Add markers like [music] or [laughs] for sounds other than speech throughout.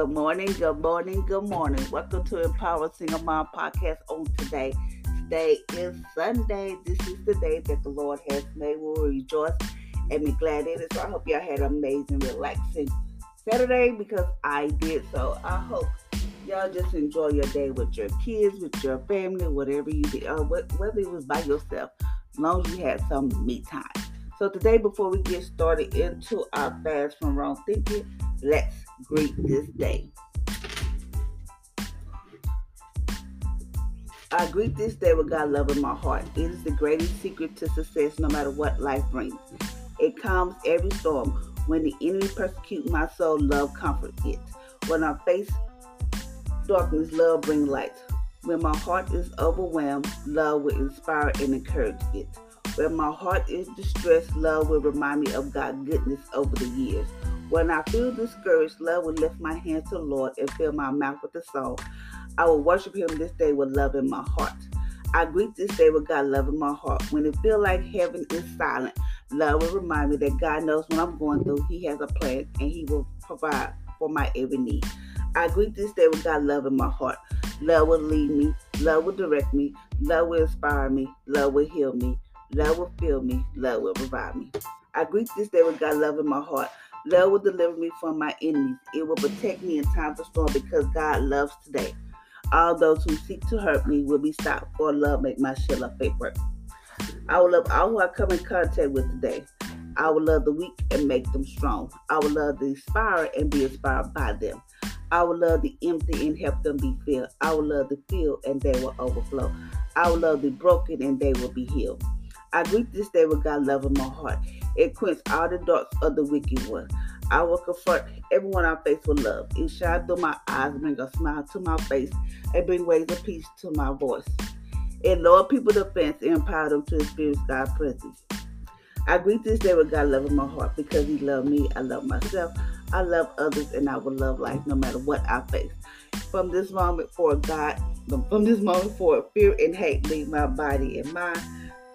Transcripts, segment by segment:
Good morning, good morning, good morning. Welcome to Empower Single Mom Podcast on today. Today is Sunday. This is the day that the Lord has made. We'll rejoice and be glad in it. So I hope y'all had an amazing, relaxing Saturday because I did. So I hope y'all just enjoy your day with your kids, with your family, whatever you did, uh, whether it was by yourself, as long as you had some me time. So today, before we get started into our fast from wrong thinking, let's greet this day. I greet this day with God love in my heart. It is the greatest secret to success no matter what life brings. It calms every storm. When the enemy persecute my soul, love comfort it. When I face darkness, love bring light. When my heart is overwhelmed, love will inspire and encourage it. When my heart is distressed, love will remind me of God's goodness over the years. When I feel discouraged, love will lift my hands to the Lord and fill my mouth with a song. I will worship Him this day with love in my heart. I greet this day with God love in my heart. When it feels like heaven is silent, love will remind me that God knows what I'm going through. He has a plan and He will provide for my every need. I greet this day with God love in my heart. Love will lead me. Love will direct me. Love will inspire me. Love will heal me. Love will fill me. Love will provide me. I greet this day with God love in my heart. Love will deliver me from my enemies. It will protect me in times of storm because God loves today. All those who seek to hurt me will be stopped, for love make my shell of faith work. I will love all who I come in contact with today. I will love the weak and make them strong. I will love the inspired and be inspired by them. I will love the empty and help them be filled. I will love the filled and they will overflow. I will love the broken and they will be healed. I greet this day with God love in my heart. It quenches all the darks of the wicked one. I will confront everyone I face with love. It shine through my eyes, bring a smile to my face, and bring ways of peace to my voice. It lower people defense and empower them to experience God's presence. I greet this day with God love in my heart because He loved me. I love myself. I love others, and I will love life no matter what I face. From this moment forward, God, from this moment forward, fear and hate leave my body and mind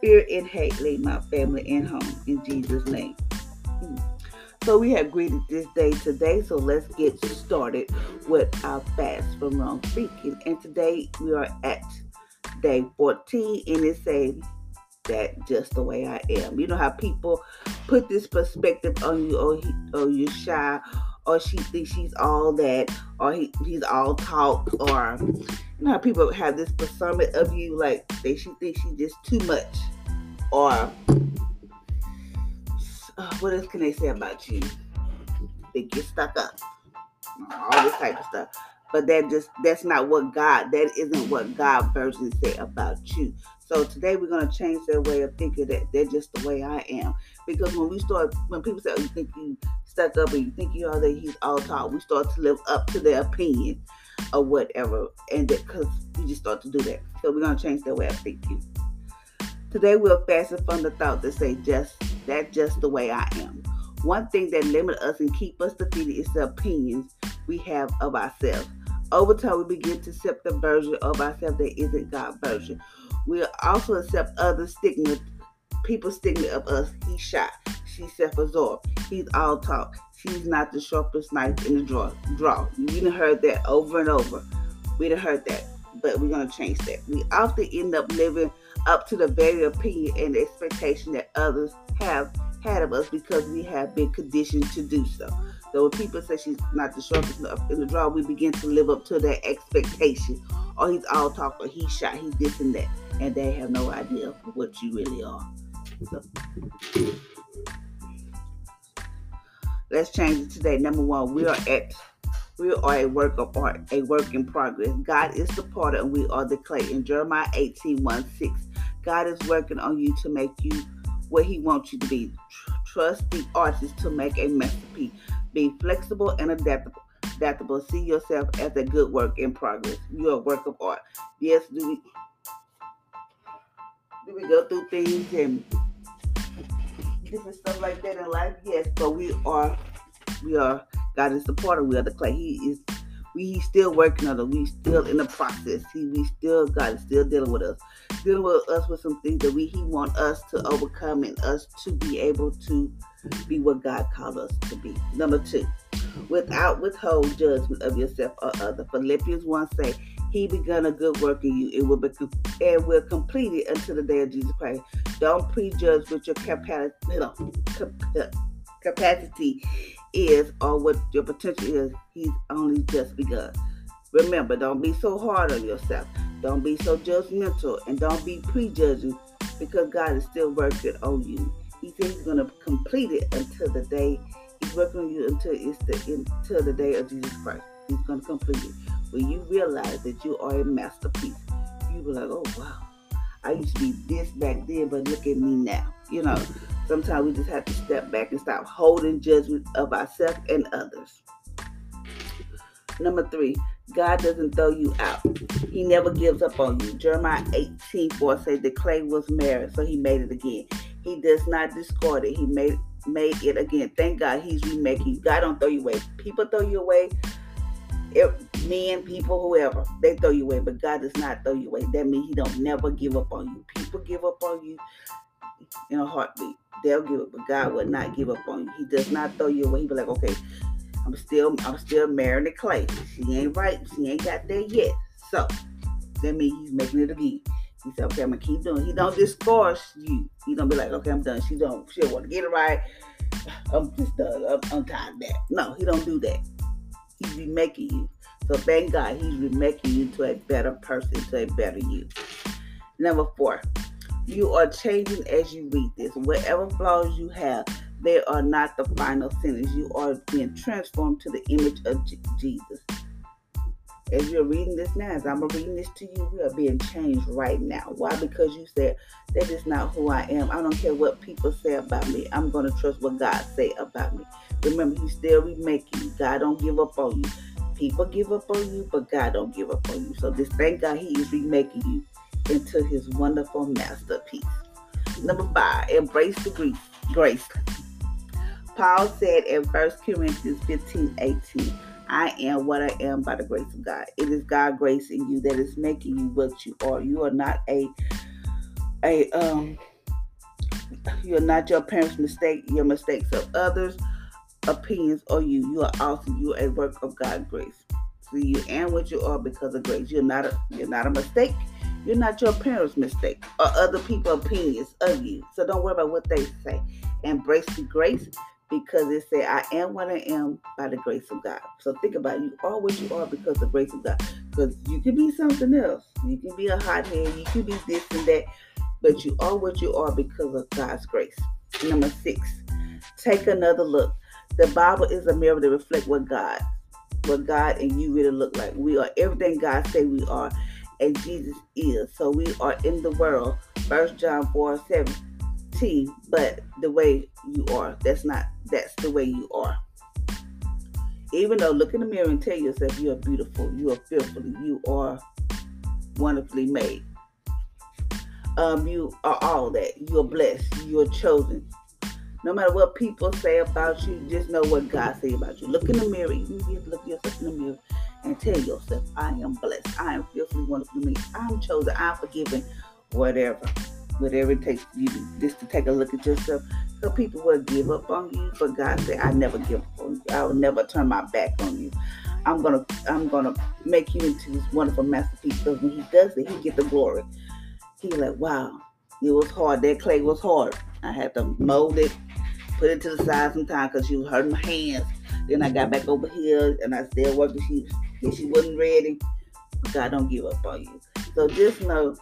fear and hate leave my family and home in Jesus' name. So we have greeted this day today. So let's get started with our fast from wrong speaking. And today we are at day 14 and it says that just the way I am. You know how people put this perspective on you or, he, or you're shy or she thinks she's all that or he, he's all talk or you know how people have this persona of you like they she thinks she's just too much or uh, what else can they say about you? They get stuck up, all this type of stuff. But that just that's not what God. That isn't what God version say about you. So today we're gonna change their way of thinking that they're just the way I am. Because when we start, when people say, "Oh, you think you stuck up," or "You think you are that he's all talk," we start to live up to their opinion or whatever, and because we just start to do that. So we're gonna change their way of thinking. Today we're fasting from the thought that say just that just the way I am. One thing that limits us and keep us defeated is the opinions we have of ourselves. Over time, we begin to accept the version of ourselves that isn't God's version. We also accept other stigma, people's stigma of us. He's shy. She's self-absorbed. He's all talk. She's not the sharpest knife in the drawer. Draw. We done heard that over and over. We done heard that, but we're gonna change that. We often end up living up to the very opinion and expectation that others have had of us because we have been conditioned to do so. So when people say she's not the sharpest in the draw, we begin to live up to that expectation. Or he's all talk, or he's shy, he's this and that. And they have no idea what you really are. So, let's change it today. Number one, we are at we are a work of art, a work in progress. God is the potter and we are the clay. In Jeremiah 18 1 6, God is working on you to make you what He wants you to be. Trust the artist to make a masterpiece. Be flexible and adaptable. Adaptable. See yourself as a good work in progress. You're a work of art. Yes, do we do we go through things and different stuff like that in life? Yes, but we are we are God is the. We are the clay. He is we still working on it. We still in the process. He we still God is still dealing with us, dealing with us with some things that we He want us to overcome and us to be able to be what God called us to be. Number two, without withhold judgment of yourself or other. Philippians 1 say, He begun a good work in you, it will be and will complete it until the day of Jesus Christ. Don't prejudge with your capacity, capacity is or what your potential is. He's only just begun. Remember, don't be so hard on yourself. Don't be so judgmental and don't be prejudging because God is still working on you. He said He's going to complete it until the day He's working on you until it's the until the day of Jesus Christ. He's going to complete it. When you realize that you are a masterpiece, you be like, oh wow, I used to be this back then, but look at me now. You know, sometimes we just have to step back and stop holding judgment of ourselves and others. Number three, God doesn't throw you out. He never gives up on you. Jeremiah 18 4 says the clay was marred, so he made it again. He does not discard it. He made made it again. Thank God he's remaking. God don't throw you away. People throw you away. men, people, whoever, they throw you away, but God does not throw you away. That means He don't never give up on you. People give up on you in a heartbeat. They'll give up, but God will not give up on you. He does not throw you away. He be like, okay, I'm still I'm still marrying the clay. She ain't right. She ain't got there yet. So that means he's making it again. He said, okay, I'm gonna keep doing. He don't discourage you. He don't be like, okay, I'm done. She don't. She don't want to get it right. I'm just done. I'm, I'm tired of that. No, he don't do that. He's remaking you. So thank God he's remaking you to a better person, to a better you. Number four, you are changing as you read this. Whatever flaws you have, they are not the final sentence. You are being transformed to the image of J- Jesus as you're reading this now, as I'm reading this to you, we are being changed right now. Why? Because you said that is not who I am. I don't care what people say about me. I'm going to trust what God say about me. Remember, He's still remaking you. God don't give up on you. People give up on you, but God don't give up on you. So just thank God He is remaking you into His wonderful masterpiece. Number five, embrace the grace. Paul said in 1 Corinthians 15, 18. I am what I am by the grace of God. It is God grace in you that is making you what you are. You are not a a um you're not your parents' mistake, your mistakes of others' opinions or you. You are awesome. You are a work of God's grace. So you and what you are because of grace. You're not a you're not a mistake. You're not your parents' mistake or other people's opinions of you. So don't worry about what they say. Embrace the grace because it said, I am what I am by the grace of God. So think about it. you are what you are because of the grace of God. Because you can be something else. You can be a hothead, you can be this and that, but you are what you are because of God's grace. Number six, take another look. The Bible is a mirror to reflect what God, what God and you really look like. We are everything God say we are, and Jesus is. So we are in the world. First John 4 7 but the way you are. That's not, that's the way you are. Even though look in the mirror and tell yourself you are beautiful, you are fearfully, you are wonderfully made. Um, you are all that. You are blessed. You are chosen. No matter what people say about you, just know what God say about you. Look in the mirror. You look yourself in the mirror and tell yourself, I am blessed. I am fearfully wonderfully. I'm chosen. I'm forgiven. Whatever whatever it takes you to, just to take a look at yourself. So people will give up on you, but God said, I never give up on you. I will never turn my back on you. I'm gonna I'm gonna make you into this wonderful masterpiece. Because when he does it, he get the glory. He like, wow, it was hard. That clay was hard. I had to mold it, put it to the side sometimes because she was hurting my hands. Then I got back over here and I still worked. She she wasn't ready. God don't give up on you. So just know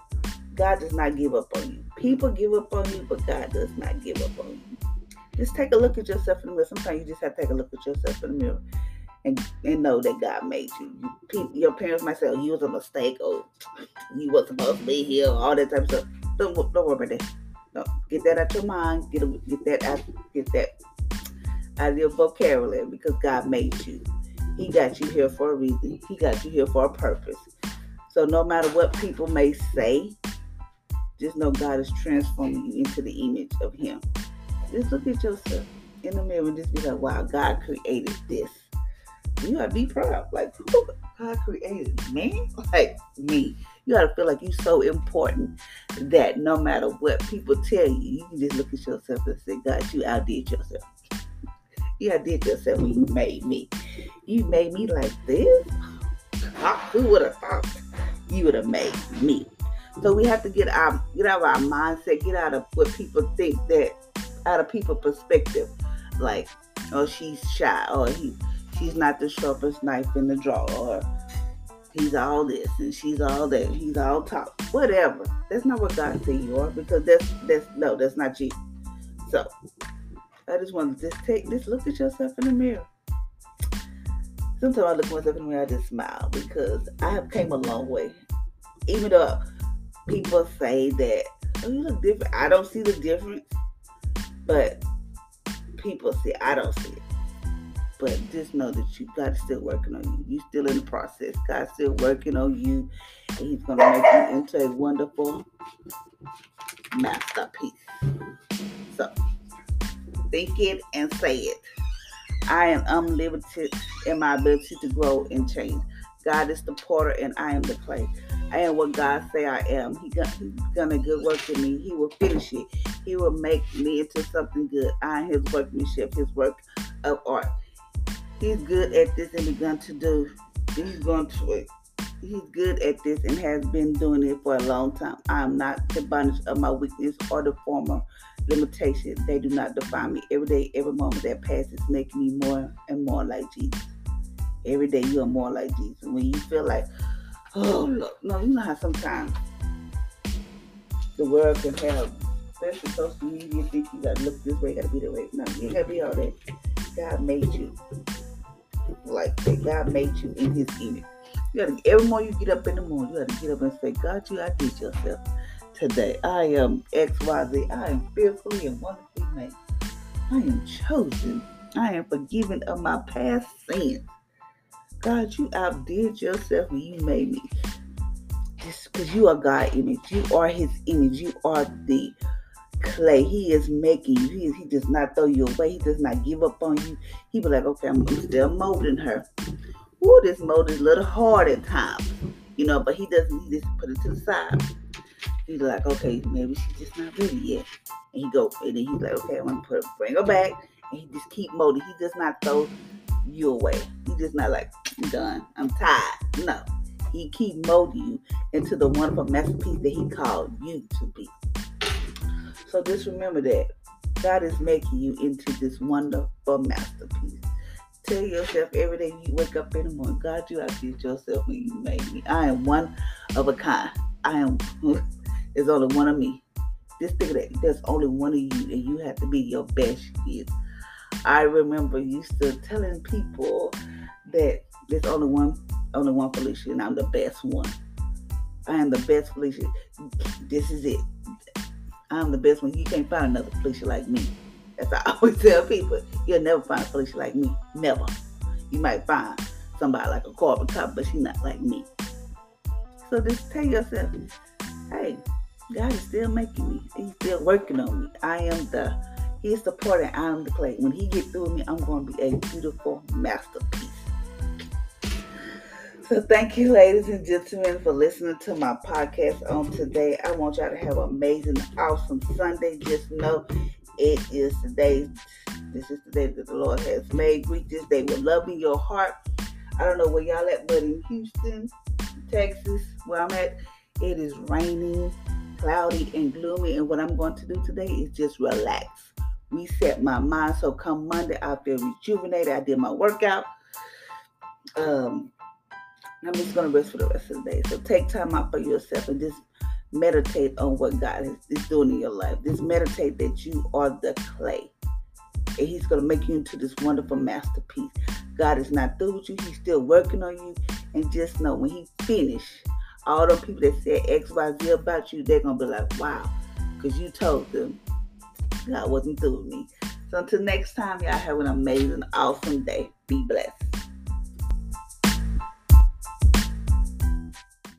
God does not give up on you. People give up on you, but God does not give up on you. Just take a look at yourself in the mirror. Sometimes you just have to take a look at yourself in the mirror and, and know that God made you. you your parents might say, oh, you was a mistake, or you wasn't supposed to be here, all that type of stuff. Don't, don't worry about that. No, get that out your mind. Get, get that out. Get that out of your vocabulary because God made you. He got you here for a reason. He got you here for a purpose. So no matter what people may say, just know God is transforming you into the image of Him. Just look at yourself in the mirror and just be like, wow, God created this. You gotta be proud. Like, who God created me? Like me. You gotta feel like you're so important that no matter what people tell you, you can just look at yourself and say, God, you outdid yourself. you outdid yourself when you made me. You made me like this? Who would have thought you would have made me? So we have to get our get out of our mindset, get out of what people think that out of people perspective. Like, oh she's shy or he she's not the sharpest knife in the drawer or he's all this and she's all that, he's all talk. Whatever. That's not what God said you are because that's that's no, that's not you. So I just want to just take this look at yourself in the mirror. Sometimes I look at myself in the mirror, I just smile because I have came a long way. Even though people say that, oh, you look different. I don't see the difference, but people see. I don't see it. But just know that you God is still working on you. You still in the process. God's still working on you, and He's gonna make you into a wonderful masterpiece. So think it and say it. I am unlimited in my ability to grow and change. God is the porter and I am the clay. I am what God say I am. He got, he's gonna good work in me. He will finish it. He will make me into something good. I am his workmanship, his work of art. He's good at this and begun to do. He's going to it. he's good at this and has been doing it for a long time. I am not the bondage of my weakness or the former limitations. They do not define me. Every day, every moment that passes, making me more and more like Jesus. Every day, you are more like Jesus. When you feel like, oh, look, no, you know how sometimes the world can have, especially social media, think you gotta look this way, you gotta be that way. No, you gotta be all that. God made you like that. God made you in His image. You gotta every morning you get up in the morning, you gotta get up and say, God, you outdid yourself today. I am XYZ. I am fearfully and wonderfully made. I am chosen. I am forgiven of my past sins. God, you outdid yourself when you made me. Just because you are God image. You are his image. You are the clay. He is making you. He, he does not throw you away. He does not give up on you. He be like, okay, I'm, I'm still molding her. Ooh, this mold is a little hard at times. You know, but he doesn't, he just put it to the side he's like, okay, maybe she's just not ready yet. And he go, and then he's like, okay, I'm gonna put bring her back, and he just keep molding. He does not throw you away. He just not like, I'm done, I'm tired. No, he keep molding you into the wonderful masterpiece that he called you to be. So just remember that God is making you into this wonderful masterpiece. Tell yourself every day you wake up in the morning, God, you outdid yourself when you made me. I am one of a kind. I am [laughs] There's only one of me. Just think of that. There's only one of you, and you have to be your best you. I remember used to telling people that there's only one, only one Felicia, and I'm the best one. I am the best Felicia. This is it. I'm the best one. You can't find another Felicia like me. That's I [laughs] always tell people. You'll never find a Felicia like me. Never. You might find somebody like a Corbin Cop, but she's not like me. So just tell yourself, hey, God is still making me. He's still working on me. I am the He's the part and I am the clay. When He get through me, I'm going to be a beautiful masterpiece. So thank you, ladies and gentlemen, for listening to my podcast on today. I want y'all to have an amazing, awesome Sunday. Just know it is the day. This is the day that the Lord has made. Greet this day with love in your heart. I don't know where y'all at, but in Houston, Texas, where I'm at, it is raining cloudy and gloomy. And what I'm going to do today is just relax, reset my mind. So come Monday, I feel rejuvenated. I did my workout. Um, I'm just going to rest for the rest of the day. So take time out for yourself and just meditate on what God is, doing in your life. Just meditate that you are the clay. And He's going to make you into this wonderful masterpiece. God is not through with you. He's still working on you. And just know when He finish, all the people that said X, Y, Z about you, they're gonna be like, wow, because you told them God wasn't through with me. So until next time, y'all have an amazing, awesome day. Be blessed.